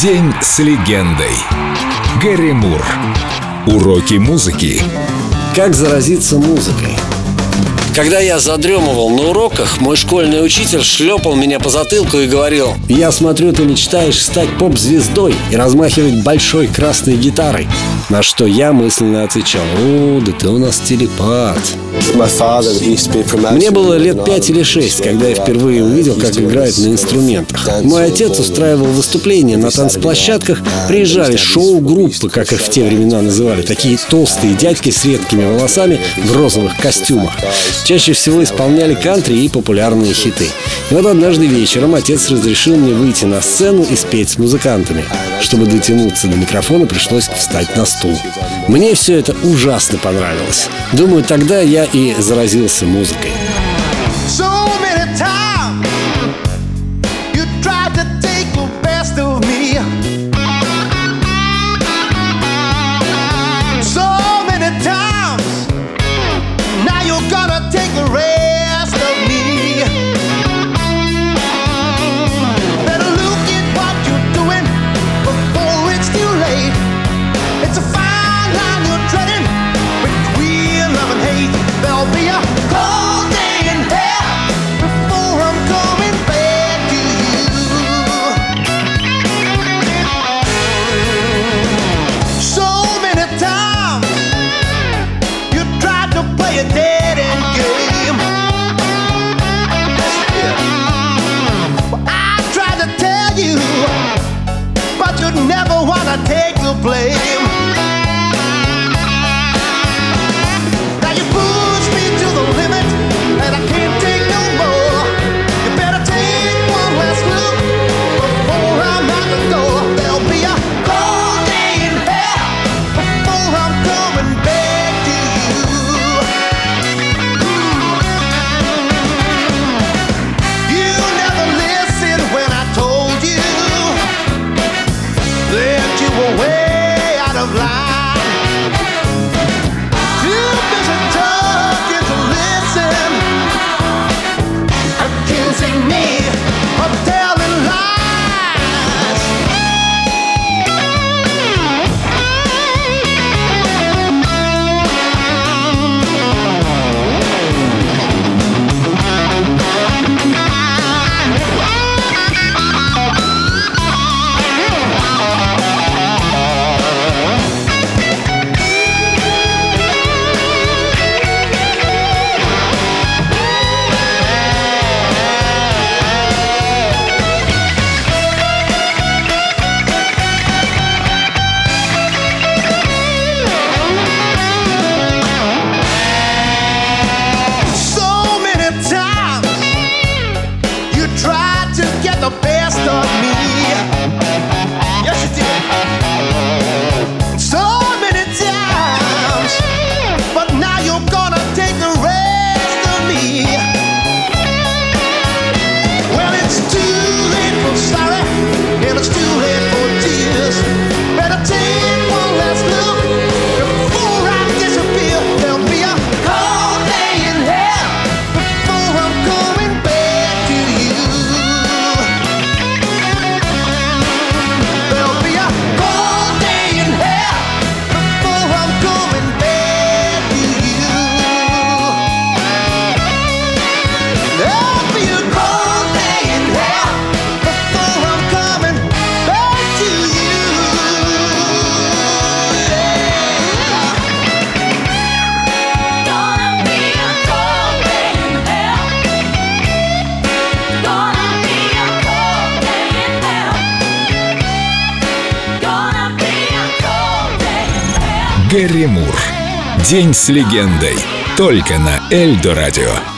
День с легендой. Гэри Мур. Уроки музыки. Как заразиться музыкой? Когда я задремывал на уроках, мой школьный учитель шлепал меня по затылку и говорил «Я смотрю, ты мечтаешь стать поп-звездой и размахивать большой красной гитарой». На что я мысленно отвечал «О, да ты у нас телепат». Мне было лет пять или шесть, когда я впервые увидел, как играют на инструментах. Мой отец устраивал выступления на танцплощадках, приезжали шоу-группы, как их в те времена называли, такие толстые дядьки с редкими волосами в розовых костюмах. Чаще всего исполняли кантри и популярные хиты. И вот однажды вечером отец разрешил мне выйти на сцену и спеть с музыкантами. Чтобы дотянуться до микрофона, пришлось встать на стул. Мне все это ужасно понравилось. Думаю, тогда я и заразился музыкой. Blame. Гэри Мур. День с легендой. Только на Эльдо радио.